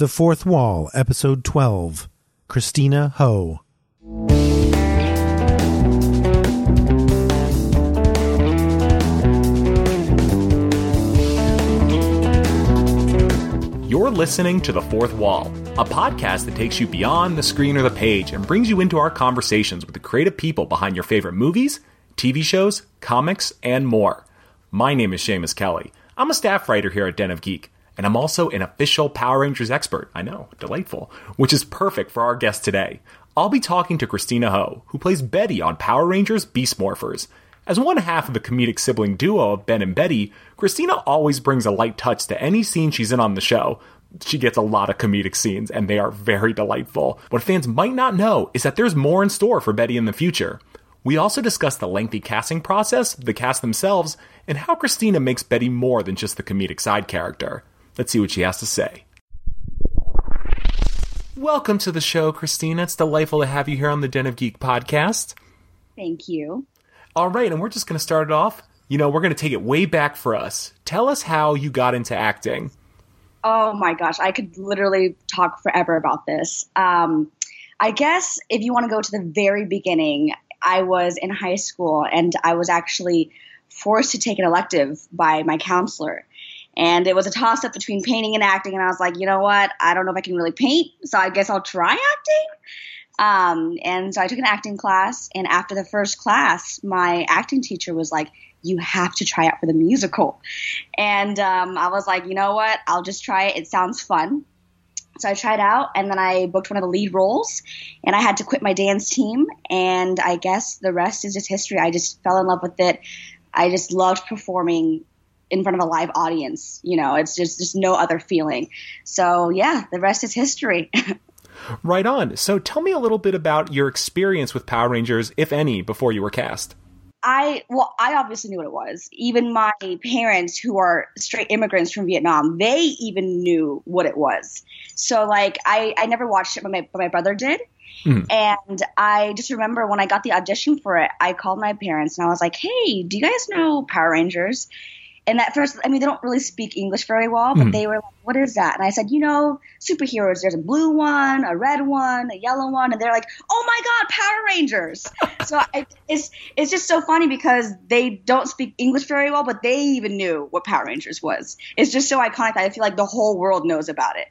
The Fourth Wall, Episode 12 Kristina Ho. You're listening to The Fourth Wall, a podcast that takes you beyond the screen or the page and brings you into our conversations with the creative people behind your favorite movies, TV shows, comics, and more. My name is Shamus Kelley. I'm a staff writer here at Den of Geek, and I'm also an official Power Rangers expert. I know, delightful, which is perfect for our guest today. I'll be talking to Kristina Ho, who plays Betty on Power Rangers Beast Morphers. As one half of the comedic sibling duo of Ben and Betty, Kristina always brings a light touch to any scene she's in on the show. She gets a lot of comedic scenes, and they are very delightful. What fans might not know is that there's more in store for Betty in the future. We also discuss the lengthy casting process, the cast themselves, and how Kristina makes Betty more than just the comedic side character. Let's see what she has to say. Welcome to the show, Kristina. It's delightful to have you here on the Den of Geek podcast. Thank you. All right, and we're just going to start it off. You know, we're going to take it way back for us. Tell us how you got into acting. Oh my gosh, I could literally talk forever about this. Um, I guess if you want to go to the very beginning, I was in high school and I was actually forced to take an elective by my counselor. And it was a toss up between painting and acting. And I was like, you know what? I don't know if I can really paint. So I guess I'll try acting. Um, and so I took an acting class, and after the first class, my acting teacher was like, "You have to try out for the musical," and um, I was like, "You know what? I'll just try it. It sounds fun." So I tried out, and then I booked one of the lead roles, and I had to quit my dance team, and I guess the rest is just history. I just fell in love with it. I just loved performing in front of a live audience. You know, it's just just no other feeling. So yeah, the rest is history. Right on. So tell me a little bit about your experience with Power Rangers, if any, before you were cast. I well, I obviously knew what it was. Even my parents, who are straight immigrants from Vietnam, they even knew what it was. So like, I I never watched it, but my but my brother did. Mm. And I just remember when I got the audition for it, I called my parents and I was like, "Hey, do you guys know Power Rangers?" And at first, I mean, they don't really speak English very well, but mm. they were like, "What is that?" And I said, "You know, superheroes. There's a blue one, a red one, a yellow one." And they're like, "Oh my God, Power Rangers!" so I, it's it's just so funny because they don't speak English very well, but they even knew what Power Rangers was. It's just so iconic that I feel like the whole world knows about it.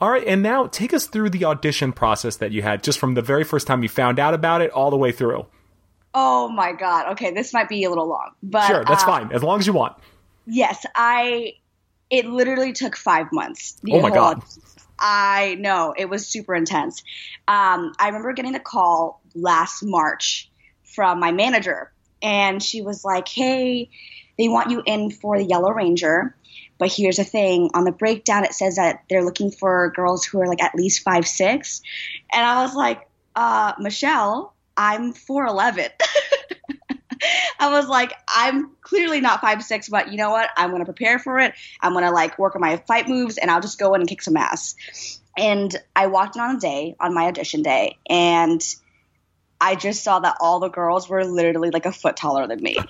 All right, and now take us through the audition process that you had, just from the very first time you found out about it all the way through. Oh my god. Okay, this might be a little long, but sure, that's uh, fine as long as you want. Yes, I. It literally took five months. Oh my god! I know it was super intense. Um, I remember getting a call last March from my manager, and she was like, "Hey, they want you in for the Yellow Ranger." But here's the thing: on the breakdown, it says that they're looking for girls who are like at least five six, and I was like, uh, "Michelle, I'm four eleven. I was like, I'm clearly not five six, but you know what? I'm gonna prepare for it. I'm gonna like work on my fight moves, and I'll just go in and kick some ass. And I walked in on a day on my audition day, and I just saw that all the girls were literally like a foot taller than me.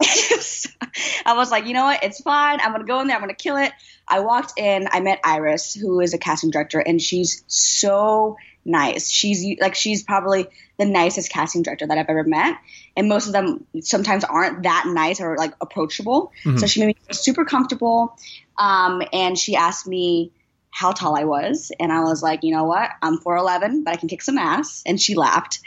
I was like, you know what? It's fine. I'm gonna go in there. I'm gonna kill it. I walked in. I met Iris, who is a casting director, and she's so nice. She's like she's probably the nicest casting director that I've ever met, and most of them sometimes aren't that nice or like approachable. Mm-hmm. So she made me feel super comfortable, um, and she asked me how tall I was, and I was like, you know what, I'm 4'11, but I can kick some ass, and she laughed.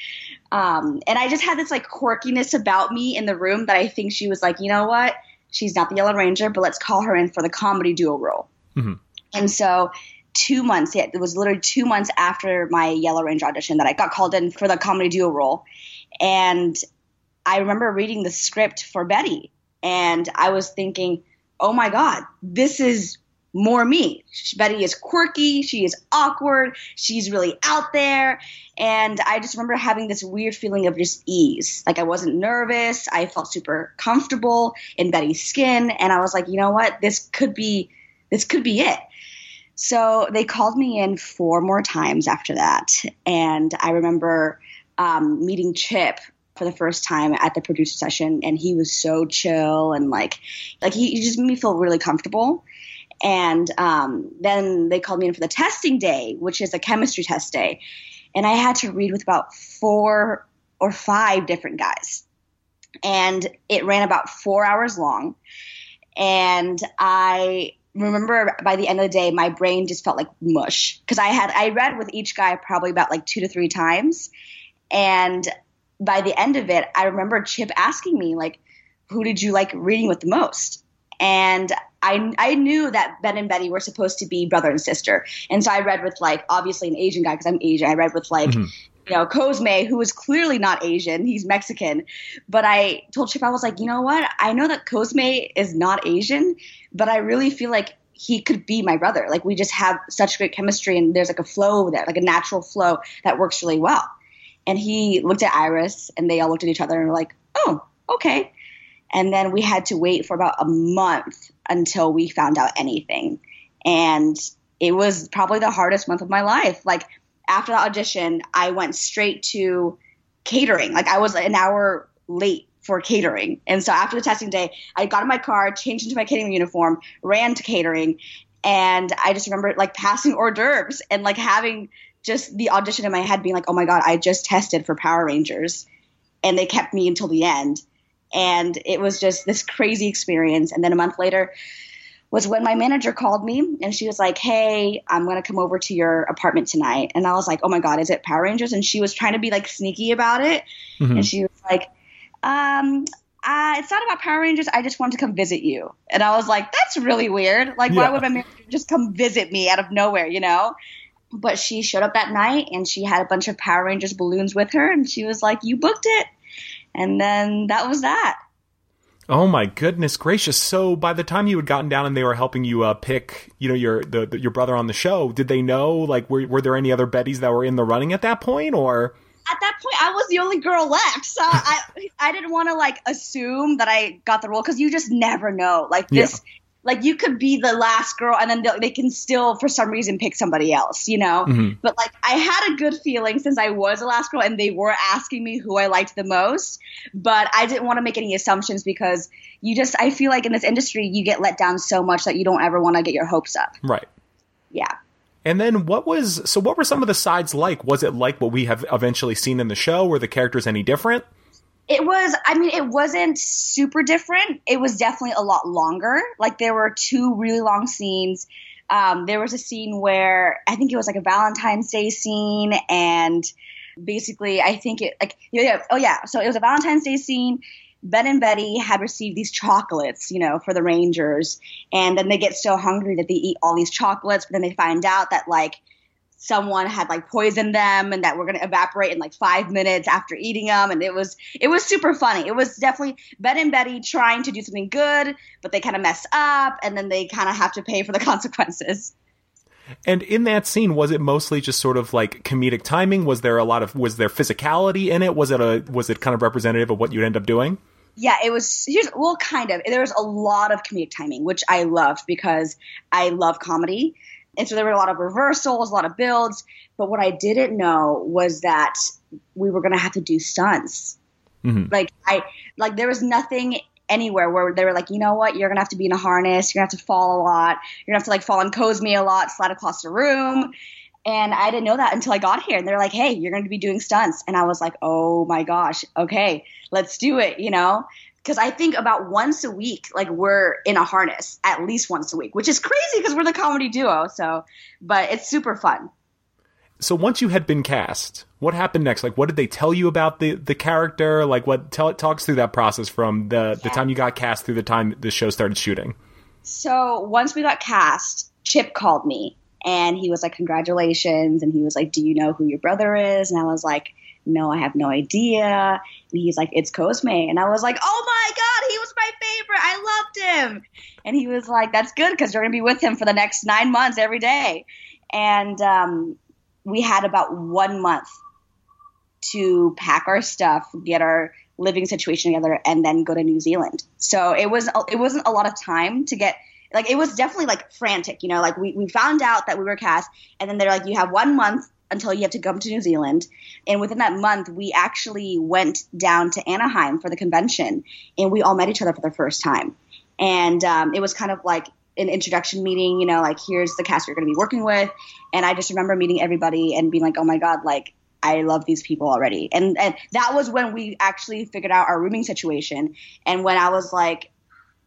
Um, and I just had this like quirkiness about me in the room that I think she was like, you know what, she's not the Yellow Ranger, but let's call her in for the comedy duo role. Mm-hmm. And so two months. It was literally two months after my Yellow Ranger audition that I got called in for the comedy duo role. And I remember reading the script for Betty, and I was thinking, oh my God, this is more me. Betty is quirky, she is awkward, she's really out there. And I just remember having this weird feeling of just ease. Like I wasn't nervous, I felt super comfortable in Betty's skin, and I was like, you know what, this could be this could be it. So they called me in four more times after that. And I remember um, meeting Chip for the first time at the producer session and he was so chill and like like he, he just made me feel really comfortable And um, then they called me in for the testing day, which is a chemistry test day. And I had to read with about four or five different guys. And it ran about four hours long. And I remember by the end of the day, my brain just felt like mush because I had, I read with each guy probably about like two to three times. And by the end of it, I remember Chip asking me, like, who did you like reading with the most? And I, I knew that Ben and Betty were supposed to be brother and sister. And so I read with like, obviously an Asian guy because I'm Asian. I read with like, mm-hmm. You know, Cosme, who is clearly not Asian. He's Mexican. But I told Chip, I was like, you know what? I know that Cosme is not Asian, but I really feel like he could be my brother. Like we just have such great chemistry and there's like a flow there, like a natural flow that works really well. And he looked at Iris and they all looked at each other and were like, oh, okay. And then we had to wait for about a month until we found out anything. And it was probably the hardest month of my life. Like after the audition, I went straight to catering. Like I was an hour late for catering. And so after the testing day, I got in my car, changed into my catering uniform, ran to catering, and I just remember like passing hors d'oeuvres and like having just the audition in my head being like, "Oh my god, I just tested for Power Rangers." And they kept me until the end and it was just this crazy experience. And then a month later was when my manager called me and she was like, Hey, I'm going to come over to your apartment tonight. And I was like, Oh my God, is it Power Rangers? And she was trying to be like sneaky about it. Mm-hmm. And she was like, um, uh, it's not about Power Rangers. I just want to come visit you. And I was like, that's really weird. Like, yeah. why would my manager just come visit me out of nowhere, you know? But she showed up that night and she had a bunch of Power Rangers balloons with her. And she was like, you booked it and then that was that. Oh my goodness gracious! So by the time you had gotten down and they were helping you uh, pick, you know, your the, the, your brother on the show, did they know? Like, were were there any other Bettys that were in the running at that point, or? At that point, I was the only girl left, so I I didn't want to like assume that I got the role because you just never know. Like this, like you could be the last girl and then they can still for some reason pick somebody else you know? Mm-hmm. but like i had a good feeling since i was the last girl and they were asking me who i liked the most but i didn't want to make any assumptions because you just i feel like in this industry you get let down so much that you don't ever want to get your hopes up. Right. Yeah. And then what was so what were some of the sides like? Was it like what we have eventually seen in the show? Were the characters any different it was, I mean, it wasn't super different. It was definitely a lot longer. Like there were two really long scenes. Um, there was a scene where I think it was like a Valentine's Day scene, and basically, I think it like yeah, yeah, oh yeah. So it was a Valentine's Day scene. Ben and Betty had received these chocolates, you know, for the Rangers, and then they get so hungry that they eat all these chocolates, but then they find out that like someone had like poisoned them and that we're going to evaporate in like five minutes after eating them and it was it was super funny. It was definitely ben and betty trying to do something good but they kind of mess up and then they kind of have to pay for the consequences. And in that scene was it mostly just sort of like comedic timing? Was there a lot of was there physicality in it? Was it a was it kind of representative of what you'd end up doing? Yeah, it was here's well kind of. There was a lot of comedic timing, which I loved because I love comedy. And so there were a lot of reversals, a lot of builds. But what I didn't know was that we were going to have to do stunts. Mm-hmm. Like I, like there was nothing anywhere where they were like, you know what, you're gonna have to be in a harness, you're gonna have to fall a lot, you're gonna have to like fall on Cosme a lot, slide across the room. And I didn't know that until I got here. And they're like, hey, you're gonna be doing stunts. And I was like, oh my gosh, okay, let's do it, you know? Because I think about once a week, like we're in a harness at least once a week, which is crazy because we're the comedy duo. So, but it's super fun. So once you had been cast, what happened next? Like, what did they tell you about the the character? Like, what tell it talks through that process from the yeah. the time you got cast through the time the show started shooting. So once we got cast, Chip called me and he was like, "Congratulations!" And he was like, "Do you know who your brother is?" And I was like, no, I have no idea. And he's like, it's Cosme. And I was like, oh my God, he was my favorite. I loved him. And he was like, that's good because you're going to be with him for the next nine months every day. And um, we had about one month to pack our stuff, get our living situation together, and then go to New Zealand. So it was it wasn't a lot of time to get like it was definitely like frantic, you know. Like we we found out that we were cast, and then they're like, you have one month until you have to come to New Zealand. And within that month, we actually went down to Anaheim for the convention, and we all met each other for the first time. And um, it was kind of like an introduction meeting, you know, like here's the cast you're going to be working with. And I just remember meeting everybody and being like, oh my God, like I love these people already. And, and that was when we actually figured out our rooming situation. And when I was like,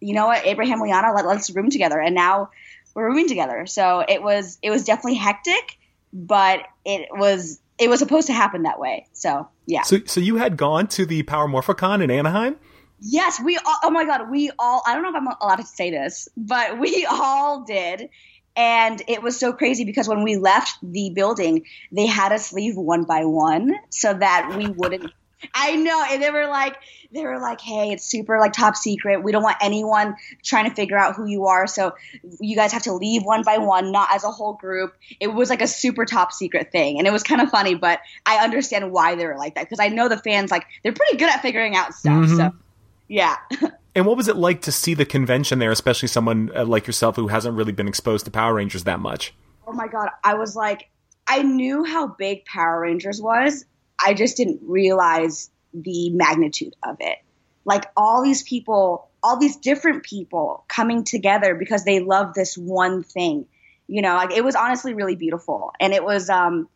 you know what, Abraham Liana, let, let's room together. And now we're rooming together. So it was, it was definitely hectic, but it was, it was supposed to happen that way. So yeah. So, so you had gone to the Power Morphicon in Anaheim? Yes, we all, oh my god, we all I don't know if I'm allowed to say this, but we all did. And it was so crazy because when we left the building, they had us leave one by one so that we wouldn't I know. And they were like they were like, "Hey, it's super like top secret. We don't want anyone trying to figure out who you are. So you guys have to leave one by one, not as a whole group." It was like a super top secret thing, and it was kind of funny, but I understand why they were like that because I know the fans like they're pretty good at figuring out stuff. Mm-hmm. So yeah. and what was it like to see the convention there, especially someone uh, like yourself who hasn't really been exposed to Power Rangers that much? Oh my god, I was like, I knew how big Power Rangers was. I just didn't realize the magnitude of it. Like all these people, all these different people coming together because they love this one thing. You know, like it was honestly really beautiful, and it was, um,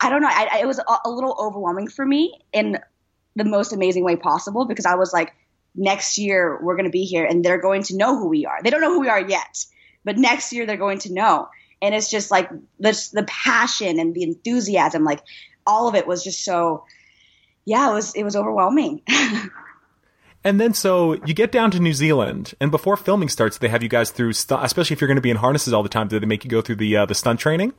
I don't know, I, I, it was a, a little overwhelming for me in the most amazing way possible because I was like, next year we're going to be here and they're going to know who we are. They don't know who we are yet, but next year they're going to know. And it's just like the, the passion and the enthusiasm, like all of it was just so, yeah, it was, it was overwhelming. and then so you get down to New Zealand, and before filming starts, they have you guys through, st- especially if you're going to be in harnesses all the time. Do they make you go through the uh, the stunt training?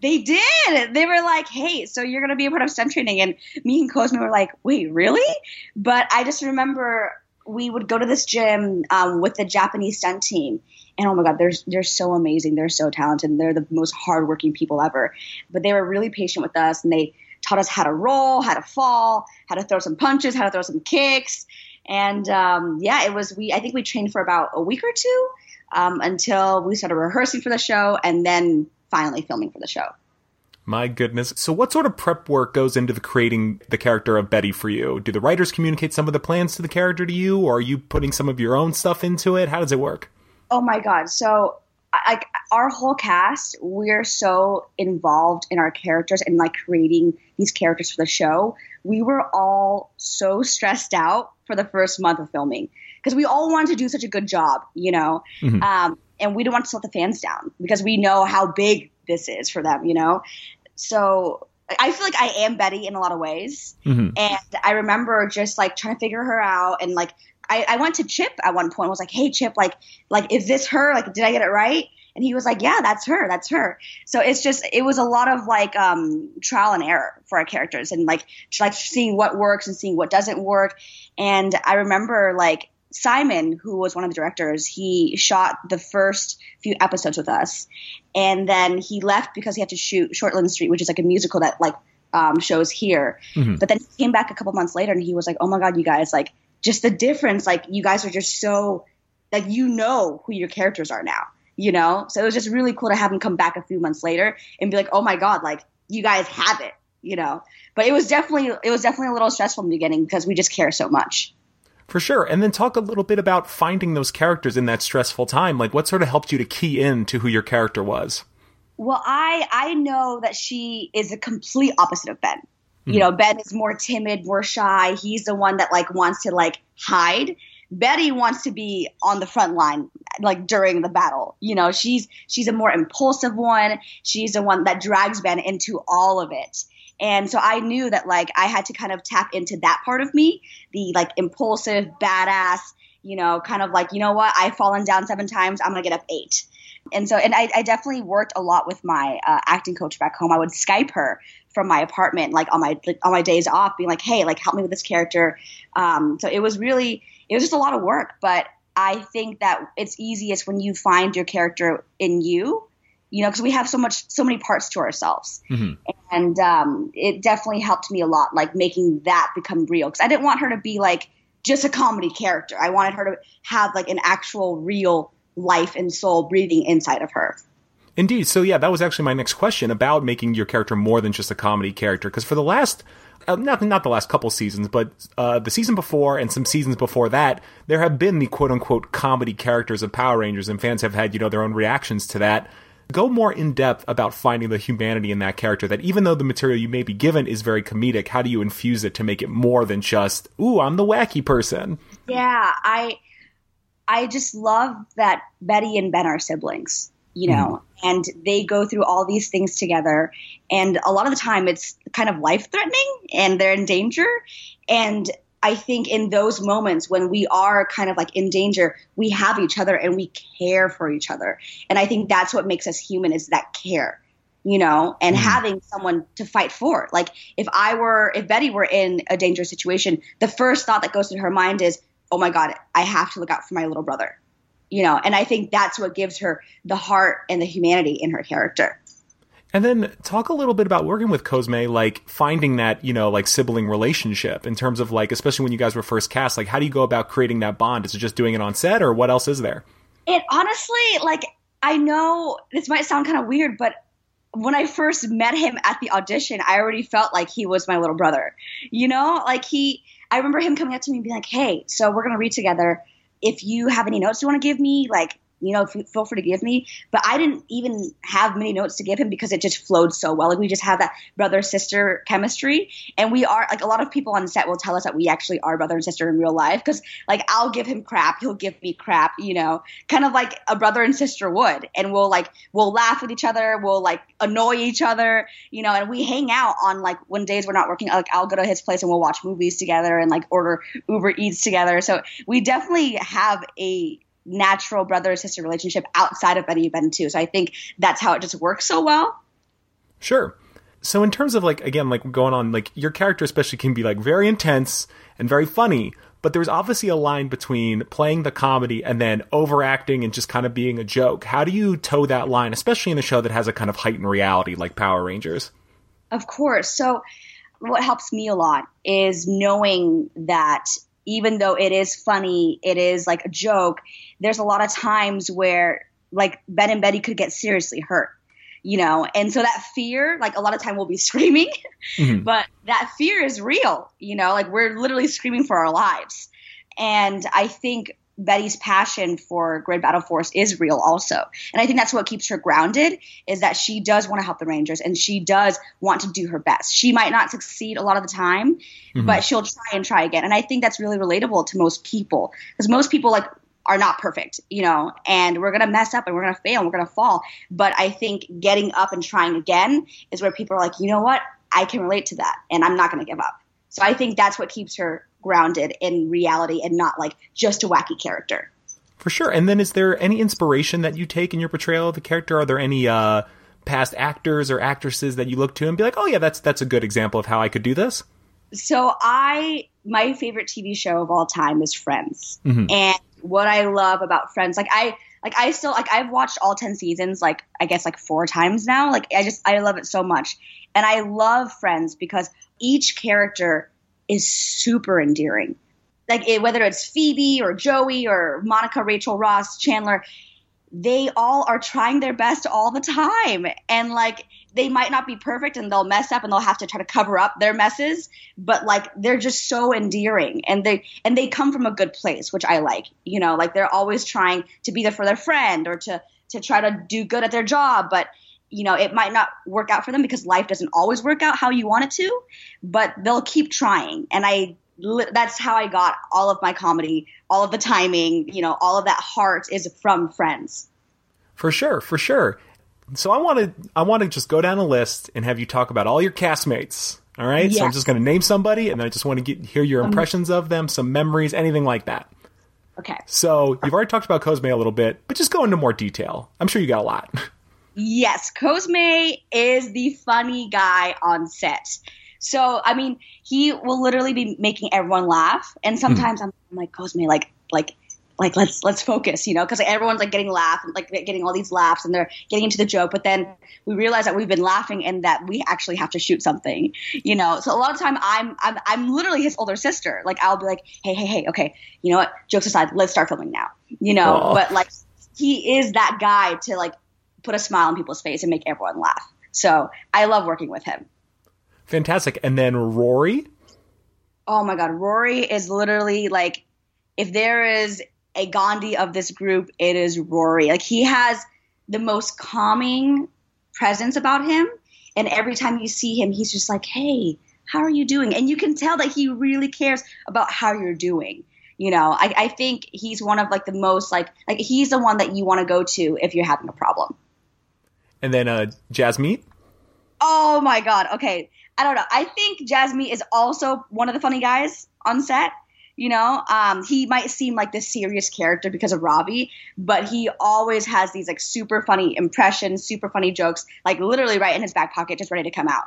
They did. They were like, "Hey, so you're going to be a part of stunt training," and me and Cosme were like, "Wait, really?" But I just remember we would go to this gym um, with the Japanese stunt team. And oh my God, they're, they're so amazing. They're so talented. They're the most hardworking people ever. But they were really patient with us and they taught us how to roll, how to fall, how to throw some punches, how to throw some kicks. And um, yeah, it was, we, I think we trained for about a week or two um, until we started rehearsing for the show and then finally filming for the show. My goodness. So, what sort of prep work goes into the creating the character of Betty for you? Do the writers communicate some of the plans to the character to you, or are you putting some of your own stuff into it? How does it work? Oh my God. So, like our whole cast, we're so involved in our characters and like creating these characters for the show. We were all so stressed out for the first month of filming because we all wanted to do such a good job, you know, mm-hmm. um, and we didn't want to let the fans down because we know how big this is for them, you know so I feel like I am Betty in a lot of ways. Mm-hmm. And I remember just like trying to figure her out and like I, I went to Chip at one point. I was like, "Hey, Chip, like, like, is this her? Like, did I get it right?" And he was like, "Yeah, that's her. That's her." So it's just, it was a lot of like um, trial and error for our characters, and like, like seeing what works and seeing what doesn't work. And I remember like Simon, who was one of the directors, he shot the first few episodes with us, and then he left because he had to shoot Shortland Street, which is like a musical that like um, shows here. Mm-hmm. But then he came back a couple months later, and he was like, "Oh my god, you guys! Like, just the difference! Like, you guys are just so like you know who your characters are now, you know." So it was just really cool to have him come back a few months later and be like, "Oh my god! Like, you guys have it." You know, but it was definitely it was definitely a little stressful in the beginning because we just care so much. For sure. And then talk a little bit about finding those characters in that stressful time. Like what sort of helped you to key in to who your character was? Well, I I know that she is a complete opposite of Ben. Mm-hmm. You know, Ben is more timid, more shy. He's the one that like wants to like hide. Betty wants to be on the front line like during the battle. You know, she's she's a more impulsive one. She's the one that drags Ben into all of it. And so I knew that like I had to kind of tap into that part of me, the like impulsive, badass, you know, kind of like, you know what, I've fallen down seven times, I'm gonna get up eight. And so, and I, I definitely worked a lot with my uh, acting coach back home. I would Skype her from my apartment, like on my like, on my days off, being like, "Hey, like help me with this character." Um, so it was really, it was just a lot of work. But I think that it's easiest when you find your character in you you know, because we have so much, so many parts to ourselves. Mm-hmm. And um, it definitely helped me a lot, like making that become real. Because I didn't want her to be like just a comedy character. I wanted her to have like an actual real life and soul breathing inside of her. Indeed. So yeah, that was actually my next question about making your character more than just a comedy character. Because for the last uh, not not the last couple seasons, but uh, the season before and some seasons before that, there have been the quote unquote comedy characters of Power Rangers, and fans have had you know their own reactions to that. Go more in depth about finding the humanity in that character. That even though the material you may be given is very comedic, how do you infuse it to make it more than just "Ooh, I'm the wacky person"? Yeah, I I just love that Betty and Ben are siblings you know, mm. and they go through all these things together. And a lot of the time it's kind of life threatening and they're in danger. And I think in those moments when we are kind of like in danger, we have each other and we care for each other. And I think that's what makes us human is that care, you know, and mm. having someone to fight for. Like if I were, if Betty were in a dangerous situation, the first thought that goes through her mind is, oh my God, I have to look out for my little brother you know, and I think that's what gives her the heart and the humanity in her character. And then talk a little bit about working with Cosme, like finding that, you know, like sibling relationship in terms of like, especially when you guys were first cast, like how do you go about creating that bond? Is it just doing it on set or what else is there? It honestly, like, I know this might sound kind of weird, but when I first met him at the audition, I already felt like he was my little brother. You know, like he, I remember him coming up to me and being like, hey, so we're going to read together if you have any notes you want to give me, like you know, feel free to give me. But I didn't even have many notes to give him because it just flowed so well. Like we just have that brother sister chemistry, and we are like a lot of people on set will tell us that we actually are brother and sister in real life because like I'll give him crap, he'll give me crap, you know, kind of like a brother and sister would, and we'll like we'll laugh with each other, we'll like annoy each other, you know, and we hang out on like when days we're not working. Like I'll go to his place and we'll watch movies together and like order Uber Eats together. So we definitely have a natural brother sister relationship outside of Betty Ben too. So I think that's how it just works so well. Sure. So in terms of like again like going on like your character especially can be like very intense and very funny, but there's obviously a line between playing the comedy and then overacting and just kind of being a joke. How do you toe that line, especially in a show that has a kind of heightened reality like Power Rangers? Of course. So what helps me a lot is knowing that even though it is funny, it is like a joke, there's a lot of times where like Ben and Betty could get seriously hurt, you know? And so that fear, like a lot of time we'll be screaming, mm-hmm. but that fear is real, you know, like we're literally screaming for our lives. And I think Betty's passion for Grid Battle Force is real also. And I think that's what keeps her grounded is that she does want to help the Rangers and she does want to do her best. She might not succeed a lot of the time, mm-hmm. but she'll try and try again. And I think that's really relatable to most people because most people like are not perfect, you know, and we're going to mess up and we're going to fail and we're going to fall. But I think getting up and trying again is where people are like, you know what? I can relate to that and I'm not going to give up. So I think that's what keeps her grounded in reality and not like just a wacky character. For sure. And then is there any inspiration that you take in your portrayal of the character? Are there any uh, past actors or actresses that you look to and be like, "Oh yeah, that's that's a good example of how I could do this"? So I my favorite TV show of all time is Friends. Mm-hmm. And what I love about Friends, like I like I still like I've watched all 10 seasons like I guess like four times now. Like I just I love it so much. And I love Friends because each character is super endearing. Like it, whether it's Phoebe or Joey or Monica, Rachel, Ross, Chandler, they all are trying their best all the time. And like they might not be perfect and they'll mess up and they'll have to try to cover up their messes, but like they're just so endearing and they and they come from a good place, which I like. You know, like they're always trying to be there for their friend or to to try to do good at their job, but you know, it might not work out for them because life doesn't always work out how you want it to, but they'll keep trying. And I, that's how I got all of my comedy, all of the timing, you know, all of that heart is from friends. For sure, for sure. So I want to, I want to just go down a list and have you talk about all your castmates. All right. Yes. So I'm just going to name somebody and then I just want to get, hear your um, impressions um, of them, some memories, anything like that. Okay. So you've already talked about Cosme a little bit, but just go into more detail. I'm sure you got a lot. Yes, Cosme is the funny guy on set. So, I mean, he will literally be making everyone laugh. And hmm. sometimes mm. I'm, I'm, like, Cosme, like, like, like, let's, let's focus, you know, because like, everyone's like getting laugh and like getting all these laughs and they're getting into the joke. But then we realize that we've been laughing and that we actually have to shoot something, you know? So a lot of time I'm, I'm, I'm literally his older sister. Like, I'll be like, hey, hey, hey, okay, you know what? Jokes aside, let's start filming now, you know? Oh. But like, he is that guy to like put a smile on people's face and make everyone laugh. So I love working with him. Fantastic. And then Rorrie? Oh my God. Rorrie is literally like, if there is a Gandhi of this group, it is Rorrie. Like, he has the most calming presence about him. And every time you see him, he's just like, hey, how are you doing? And you can tell that he really cares about how you're doing. You know, I, I think he's one of like the most like like he's the one that you want to go to if you're having a problem. And then uh Jasmeet? Oh my god. Okay. I don't know. I think Jasmeet is also one of the funny guys on set. You know, um, he might seem like this serious character because of Ravi, but he always has these like super funny impressions, super funny jokes, like literally right in his back pocket, just ready to come out.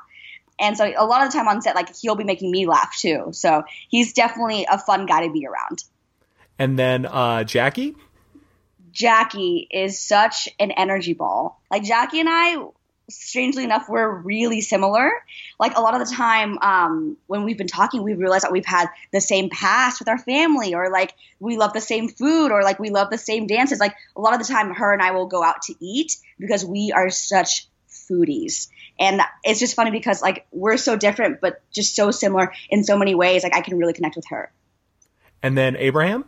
And so a lot of the time on set, like he'll be making me laugh too. So he's definitely a fun guy to be around. And then uh, Jackie? Jackie is such an energy ball. Like Jackie and I, strangely enough, we're really similar. Like a lot of the time, um, when we've been talking, we realize that we've had the same past with our family, or like we love the same food, or like we love the same dances. Like a lot of the time, her and I will go out to eat because we are such foodies. And it's just funny because like we're so different, but just so similar in so many ways. Like I can really connect with her. And then Abraham?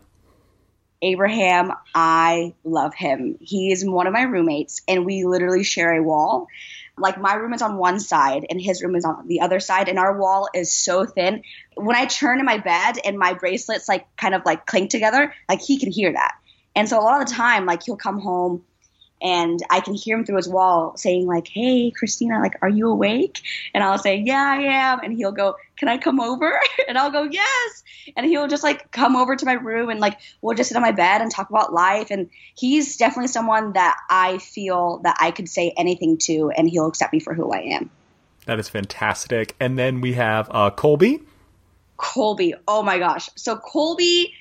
Abraham, I love him. He is one of my roommates, and we literally share a wall. Like my room is on one side, and his room is on the other side, and our wall is so thin. When I turn in my bed and my bracelets like kind of like clink together, like he can hear that. And so a lot of the time, like he'll come home and I can hear him through his wall saying like, "Hey, Kristina, like, are you awake?" And I'll say, "Yeah, I am." And he'll go, "Can I come over?" And I'll go, "Yes." And he'll just like come over to my room and like we'll just sit on my bed and talk about life. And he's definitely someone that I feel that I could say anything to, and he'll accept me for who I am. That is fantastic. And then we have uh, Colby. Colby, oh my gosh! So Colby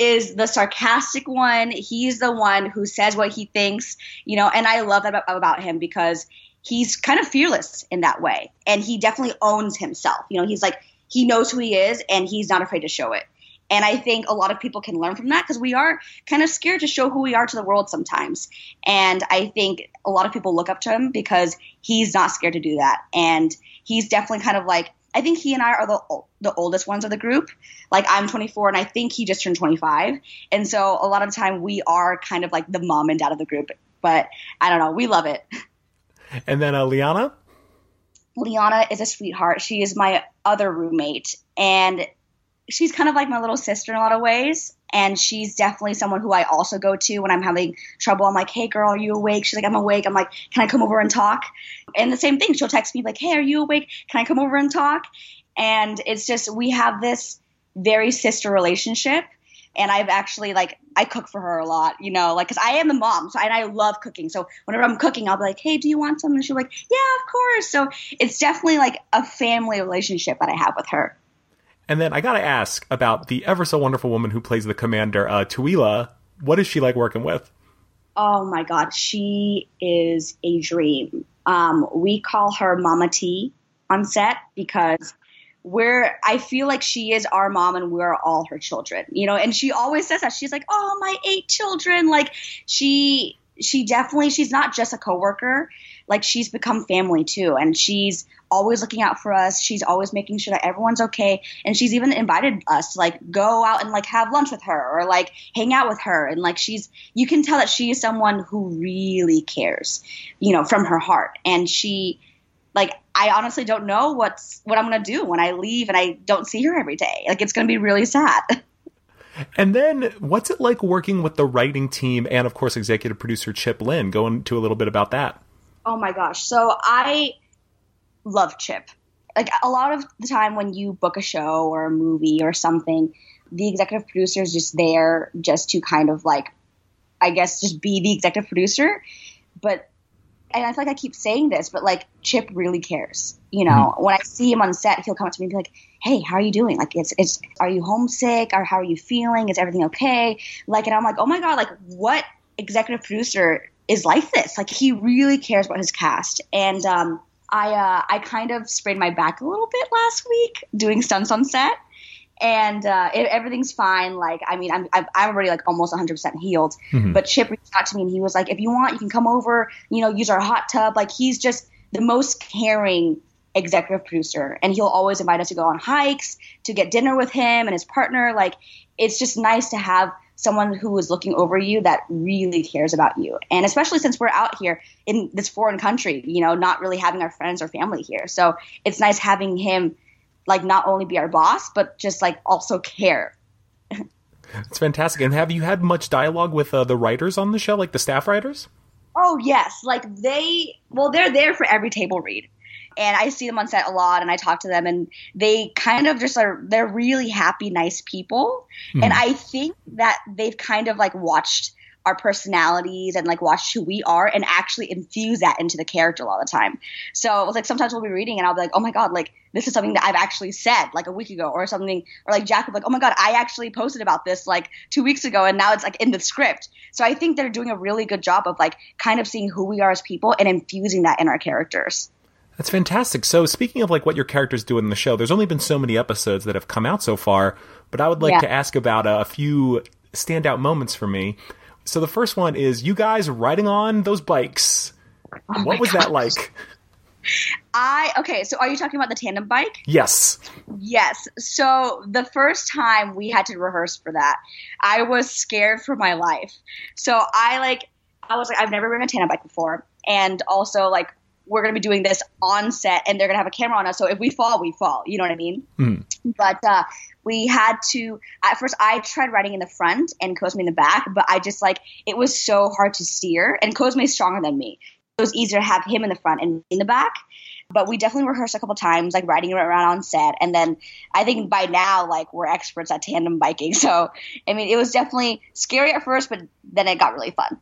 is the sarcastic one. He's the one who says what he thinks, you know, and I love that about, him because he's kind of fearless in that way. And he definitely owns himself. You know, he's like, he knows who he is and he's not afraid to show it. And I think a lot of people can learn from that because we are kind of scared to show who we are to the world sometimes. And I think a lot of people look up to him because he's not scared to do that. And he's definitely kind of like I think he and I are the the oldest ones of the group. Like I'm 24 and I think he just turned 25. And so a lot of the time we are kind of like the mom and dad of the group. But I don't know, we love it. And then uh, Liana? Liana is a sweetheart. She is my other roommate and she's kind of like my little sister in a lot of ways. And she's definitely someone who I also go to when I'm having trouble. I'm like, hey, girl, are you awake? She's like, I'm awake. I'm like, can I come over and talk? And the same thing, she'll text me, like, hey, are you awake? Can I come over and talk? And it's just, we have this very sister relationship. And I've actually, like, I cook for her a lot, you know, like, because I am the mom. So, and I love cooking. So, whenever I'm cooking, I'll be like, hey, do you want some? And she'll be like, yeah, of course. So, it's definitely like a family relationship that I have with her. And then I gotta ask about the ever so wonderful woman who plays the commander, uh, Teuila. What is she like working with? Oh my God, she is a dream. Um, we call her Mama T on set because we're I feel like she is our mom and we're all her children. You know, and she always says that. She's like, "Oh, my eight children." Like she she definitely she's not just a coworker. Like she's become family too. And she's always looking out for us. She's always making sure that everyone's okay. And she's even invited us to like go out and like have lunch with her or like hang out with her. And like she's you can tell that she is someone who really cares you know from her heart. And she like I honestly don't know what's what I'm gonna do when I leave and I don't see her every day. Like it's gonna be really sad. And then, what's it like working with the writing team and, of course, executive producer Chip Lynn? Go into a little bit about that. Oh my gosh. So I love Chip. Like a lot of the time when you book a show or a movie or something, the executive producer is just there just to kind of like, I guess, just be the executive producer. But and I feel like I keep saying this, but like Chip really cares. You know, mm-hmm. when I see him on set, he'll come up to me and be like, "Hey, how are you doing? Like, it's it's are you homesick or how are you feeling? Is everything okay?" Like, and I'm like, "Oh my god, like what executive producer is like this? Like, he really cares about his cast." And um, I uh, I kind of sprained my back a little bit last week doing stunts on set and uh, it, everything's fine. Like, I mean, I'm I'm already like almost 100 percent healed. Mm-hmm. But Chip reached out to me and he was like, if you want, you can come over. You know, use our hot tub. Like, he's just the most caring executive producer. And he'll always invite us to go on hikes to get dinner with him and his partner. Like it's just nice to have someone who is looking over you that really cares about you. And especially since we're out here in this foreign country you know not really having our friends or family here. So it's nice having him like not only be our boss but just like also care. It's fantastic. And have you had much dialogue with uh, the writers on the show like the staff writers? Oh yes. Like they well they're there for every table read and I see them on set a lot and I talk to them and they kind of just are they're really happy nice people mm. and I think that they've kind of like watched our personalities and like watched who we are and actually infuse that into the character all the time. So it was like sometimes we'll be reading and I'll be like, oh my god, like this is something that I've actually said like a week ago or something, or like Jack will be like, oh my god, I actually posted about this like two weeks ago and now it's like in the script. So I think they're doing a really good job of like kind of seeing who we are as people and infusing that in our characters. That's fantastic. So, speaking of like what your characters do in the show, there's only been so many episodes that have come out so far, but I would like yeah. to ask about a few standout moments for me. So, the first one is you guys riding on those bikes. Oh what was gosh. that like? I okay, so are you talking about the tandem bike? Yes. Yes. So the first time we had to rehearse for that, I was scared for my life. So I like I was like I've never ridden a tandem bike before and also like we're going to be doing this on set and they're going to have a camera on us. So if we fall, we fall. You know what I mean? Mm. But uh, we had to, at first, I tried riding in the front and Cosme in the back, but I just like, it was so hard to steer. And Cosme is stronger than me. It was easier to have him in the front and in the back. But we definitely rehearsed a couple times, like riding around on set. And then I think by now, like, we're experts at tandem biking. So, I mean, it was definitely scary at first, but then it got really fun.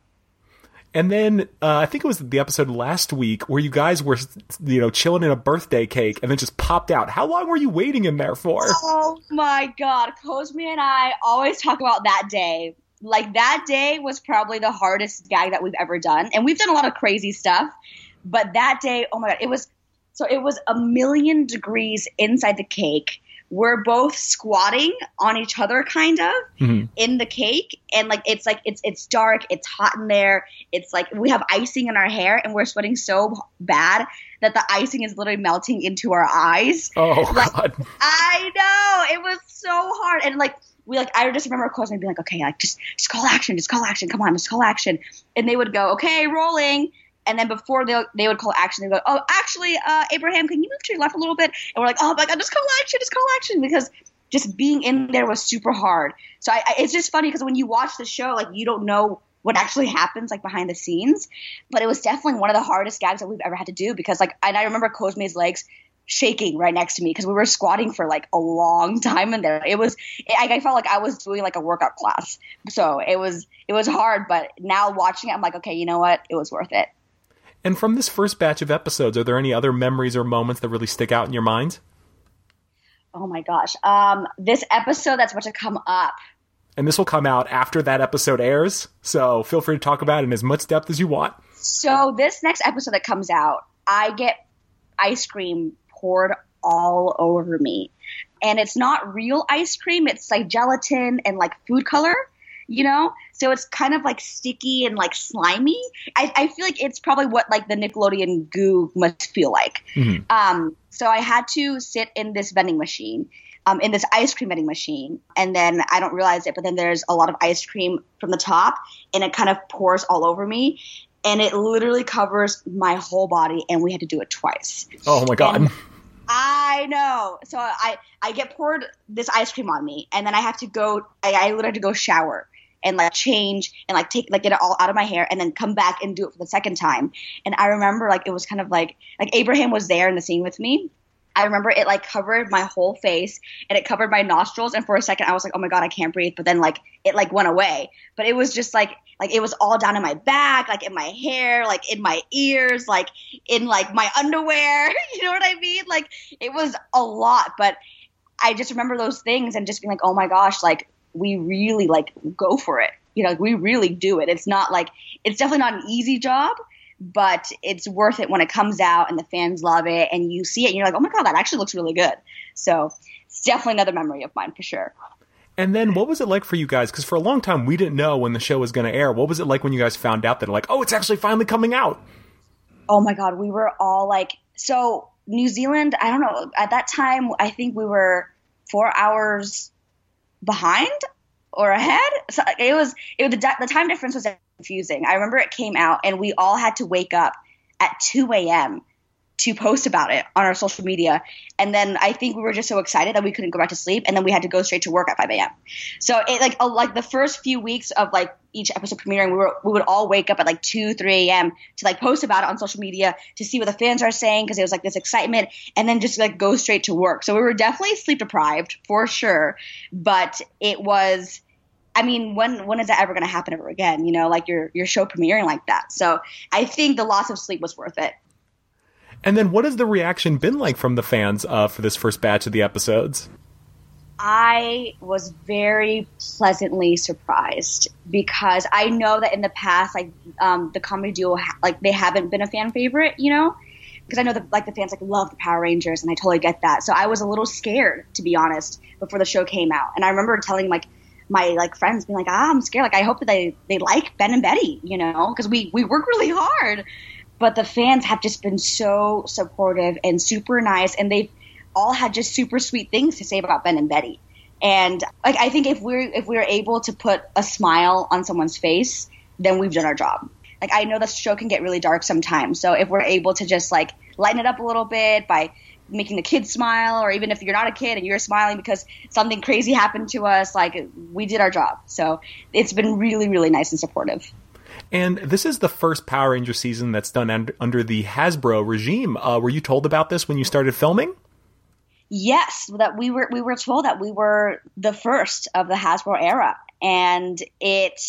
And then uh, I think it was the episode last week where you guys were, you know, chilling in a birthday cake and then just popped out. How long were you waiting in there for? Oh my God. Cosme and I always talk about that day. Like that day was probably the hardest gag that we've ever done. And we've done a lot of crazy stuff. But that day, oh my God, it was so it was a million degrees inside the cake we're both squatting on each other kind of mm-hmm. in the cake. And like it's like it's it's dark it's hot in there it's like we have icing in our hair and we're sweating so bad that the icing is literally melting into our eyes. Oh like, god. I know it was so hard. And like we like I just remember Cosme being like, okay, like just just call action, just call action, come on, just call action, and they would go, okay, rolling, and then before they they would call action, they go, "Oh, actually, uh, Abraham, can you move to your left a little bit?" And we're like, "Oh my god, just call action, just call action!" Because just being in there was super hard. So I, I, it's just funny because when you watch the show, like you don't know what actually happens like behind the scenes. But it was definitely one of the hardest gags that we've ever had to do because like and I remember Cosme's legs shaking right next to me because we were squatting for like a long time in there. It was it, I felt like I was doing like a workout class. So it was it was hard, but now watching it, I'm like, okay, you know what? It was worth it. And from this first batch of episodes, are there any other memories or moments that really stick out in your mind? Oh my gosh. Um, this episode that's about to come up. And this will come out after that episode airs, so feel free to talk about it in as much depth as you want. So this next episode that comes out, I get ice cream poured all over me. And it's not real ice cream, it's like gelatin and like food color you know? So it's kind of like sticky and like slimy. I, I feel like it's probably what like the Nickelodeon goo must feel like. Mm-hmm. Um, so I had to sit in this vending machine. Um, in this ice cream vending machine, and then I don't realize it, but then there's a lot of ice cream from the top, and it kind of pours all over me, and it literally covers my whole body, and we had to do it twice. Oh my god! And I know. So I I get poured this ice cream on me, and then I have to go. I, I literally have to go shower and like change and like take like get it all out of my hair and then come back and do it for the second time. And I remember like it was kind of like like Abraham was there in the scene with me. I remember it like covered my whole face and it covered my nostrils and for a second I was like, "Oh my god, I can't breathe." But then like it like went away. But it was just like like it was all down in my back, like in my hair, like in my ears, like in like my underwear. you know what I mean? Like it was a lot, but I just remember those things and just being like, "Oh my gosh, like we really like go for it. You know, like, we really do it. It's not like it's definitely not an easy job, but it's worth it when it comes out and the fans love it and you see it and you're like, oh my god, that actually looks really good. So it's definitely another memory of mine for sure. And then what was it like for you guys? Because for a long time we didn't know when the show was going to air. What was it like when you guys found out that like, oh, it's actually finally coming out? Oh my god, we were all like, so New Zealand, I don't know. At that time, I think we were four hours behind or ahead. So it was it the, the time difference was confusing. I remember it came out and we all had to wake up at 2 a.m to post about it on our social media. And then I think we were just so excited that we couldn't go back to sleep, and then we had to go straight to work at 5 a.m. So it like like the first few weeks of like each episode premiering, we were we would all wake up at like 2, 3 a.m. to like post about it on social media to see what the fans are saying because it was like this excitement, and then just like go straight to work. So we were definitely sleep deprived for sure, but it was. I mean, when when is that ever going to happen ever again? You know, like your your show premiering like that. So I think the loss of sleep was worth it. And then what has the reaction been like from the fans uh, for this first batch of the episodes? I was very pleasantly surprised because I know that in the past, like um, the comedy duo, like they haven't been a fan favorite, you know, because I know that like the fans like love the Power Rangers, and I totally get that. So I was a little scared, to be honest, before the show came out, and I remember telling like my like friends being like, ah, I'm scared. Like I hope that they they like Ben and Betty, you know, because we we work really hard but the fans have just been so supportive and super nice and they've all had just super sweet things to say about Ben and Betty. And like I think if we're if we're able to put a smile on someone's face, then we've done our job. Like I know the show can get really dark sometimes. So if we're able to just like lighten it up a little bit by making the kids smile or even if you're not a kid and you're smiling because something crazy happened to us, like we did our job. So it's been really, really nice and supportive. And this is the first Power Ranger season that's done under, under the Hasbro regime. Uh, were you told about this when you started filming? Yes, that we were we were told that we were the first of the Hasbro era, and it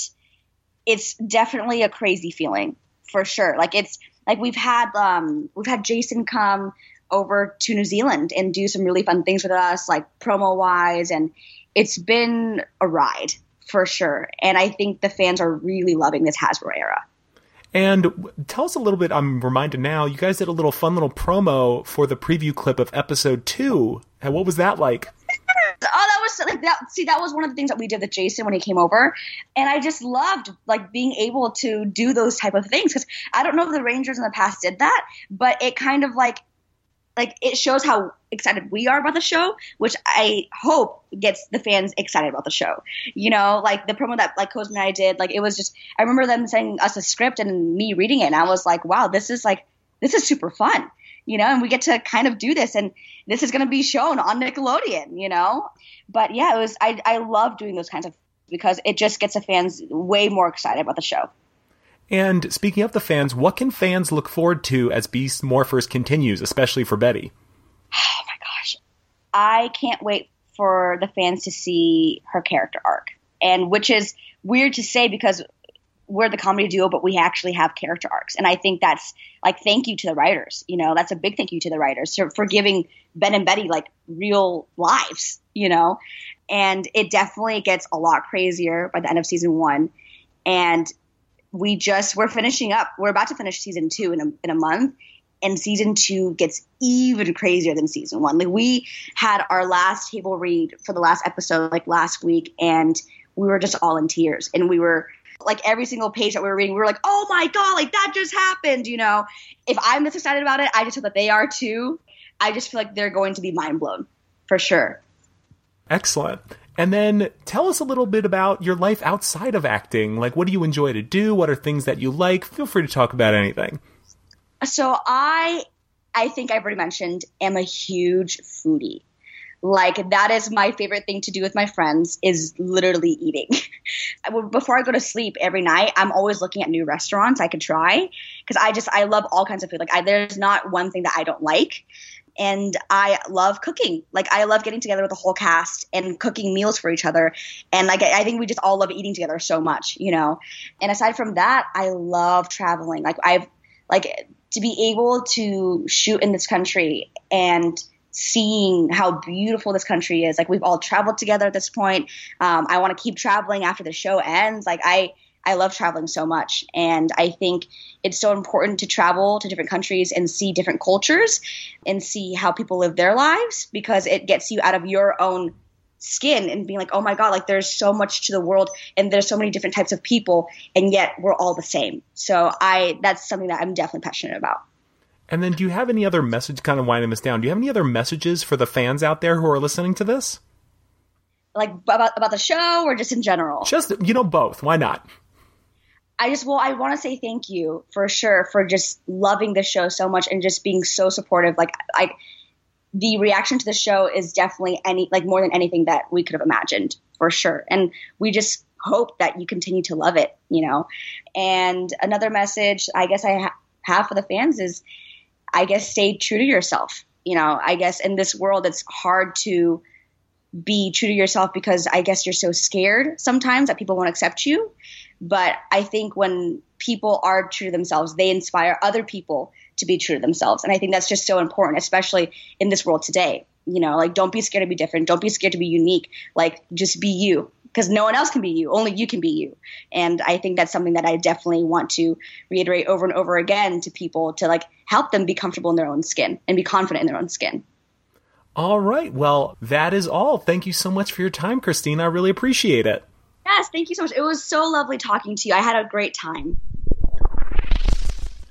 it's definitely a crazy feeling for sure. Like it's like we've had um, we've had Jason come over to New Zealand and do some really fun things with us, like promo wise, and it's been a ride for sure. And I think the fans are really loving this Hasbro era. And tell us a little bit. I'm reminded now. You guys did a little fun little promo for the preview clip of episode two. And what was that like? oh, that was like that. See, that was one of the things that we did with Jason when he came over, and I just loved like being able to do those type of things because I don't know if the Rangers in the past did that, but it kind of like like it shows how excited we are about the show, which I hope gets the fans excited about the show. You know, like the promo that like Cosme and I did, like it was just I remember them sending us a script and me reading it, and I was like, wow, this is like this is super fun. You know, and we get to kind of do this, and this is going to be shown on Nickelodeon. You know, but yeah, it was I I love doing those kinds of because it just gets the fans way more excited about the show. And speaking of the fans, what can fans look forward to as Beast Morphers continues, especially for Betty? Oh my gosh. I can't wait for the fans to see her character arc. And which is weird to say because we're the comedy duo, but we actually have character arcs. And I think that's like thank you to the writers. You know, that's a big thank you to the writers for, for giving Ben and Betty like real lives, you know? And it definitely gets a lot crazier by the end of season one. And we just we're finishing up. We're about to finish season two in a in a month, and season two gets even crazier than season one. Like we had our last table read for the last episode like last week, and we were just all in tears, and we were like every single page that we were reading, we were like, oh my god, like that just happened. You know, if I'm this excited about it, I just hope that they are too. I just feel like they're going to be mind blown for sure. Excellent. And then tell us a little bit about your life outside of acting. Like, what do you enjoy to do? What are things that you like? Feel free to talk about anything. So I, I think I've already mentioned, am a huge foodie. Like that is my favorite thing to do with my friends is literally eating. Before I go to sleep every night, I'm always looking at new restaurants I could try because I just I love all kinds of food. Like I, there's not one thing that I don't like and I love cooking. Like I love getting together with the whole cast and cooking meals for each other. And like I think we just all love eating together so much, you know. And aside from that, I love traveling. Like I've like to be able to shoot in this country and seeing how beautiful this country is. Like we've all traveled together at this point. Um, I want to keep traveling after the show ends. Like I I love traveling so much. And I think it's so important to travel to different countries and see different cultures and see how people live their lives because it gets you out of your own skin and being like, oh my God, like there's so much to the world and there's so many different types of people and yet we're all the same. So I that's something that I'm definitely passionate about. And then, do you have any other message, kind of winding this down? Do you have any other messages for the fans out there who are listening to this? Like about about the show, or just in general? Just you know, both. Why not? I just well, I want to say thank you for sure for just loving the show so much and just being so supportive. Like I, the reaction to the show is definitely any like more than anything that we could have imagined for sure. And we just hope that you continue to love it, you know. And another message I guess I ha- have for the fans is, I guess stay true to yourself. You know, I guess in this world it's hard to be true to yourself because I guess you're so scared sometimes that people won't accept you. But I think when people are true to themselves, they inspire other people to be true to themselves. And I think that's just so important, especially in this world today. You know, like don't be scared to be different. Don't be scared to be unique. Like just be you because no one else can be you. Only you can be you. And I think that's something that I definitely want to reiterate over and over again to people to like help them be comfortable in their own skin and be confident in their own skin. All right. Well, that is all. Thank you so much for your time, Kristina. I really appreciate it. Yes, thank you so much. It was so lovely talking to you. I had a great time.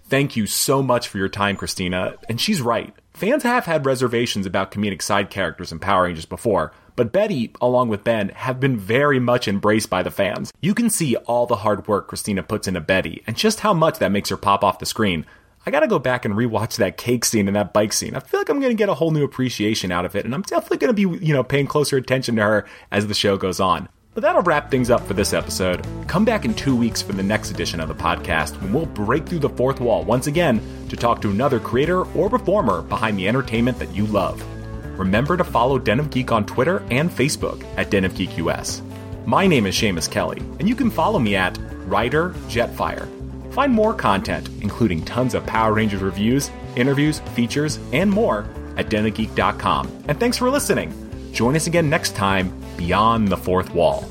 Thank you so much for your time, Kristina. And she's right. Fans have had reservations about comedic side characters in Power Rangers before, but Betty, along with Ben, have been very much embraced by the fans. You can see all the hard work Kristina puts into Betty and just how much that makes her pop off the screen. I gotta go back and rewatch that cake scene and that bike scene. I feel like I'm gonna get a whole new appreciation out of it, and I'm definitely gonna be, you know, paying closer attention to her as the show goes on. But that'll wrap things up for this episode. Come back in two weeks for the next edition of the podcast when we'll break through the fourth wall once again to talk to another creator or performer behind the entertainment that you love. Remember to follow Den of Geek on Twitter and Facebook at Den of Geek US. My name is Shamus Kelley, and you can follow me at Writer Jetfire. Find more content, including tons of Power Rangers reviews, interviews, features, and more at denofgeek.com. And thanks for listening. Join us again next time beyond the fourth wall.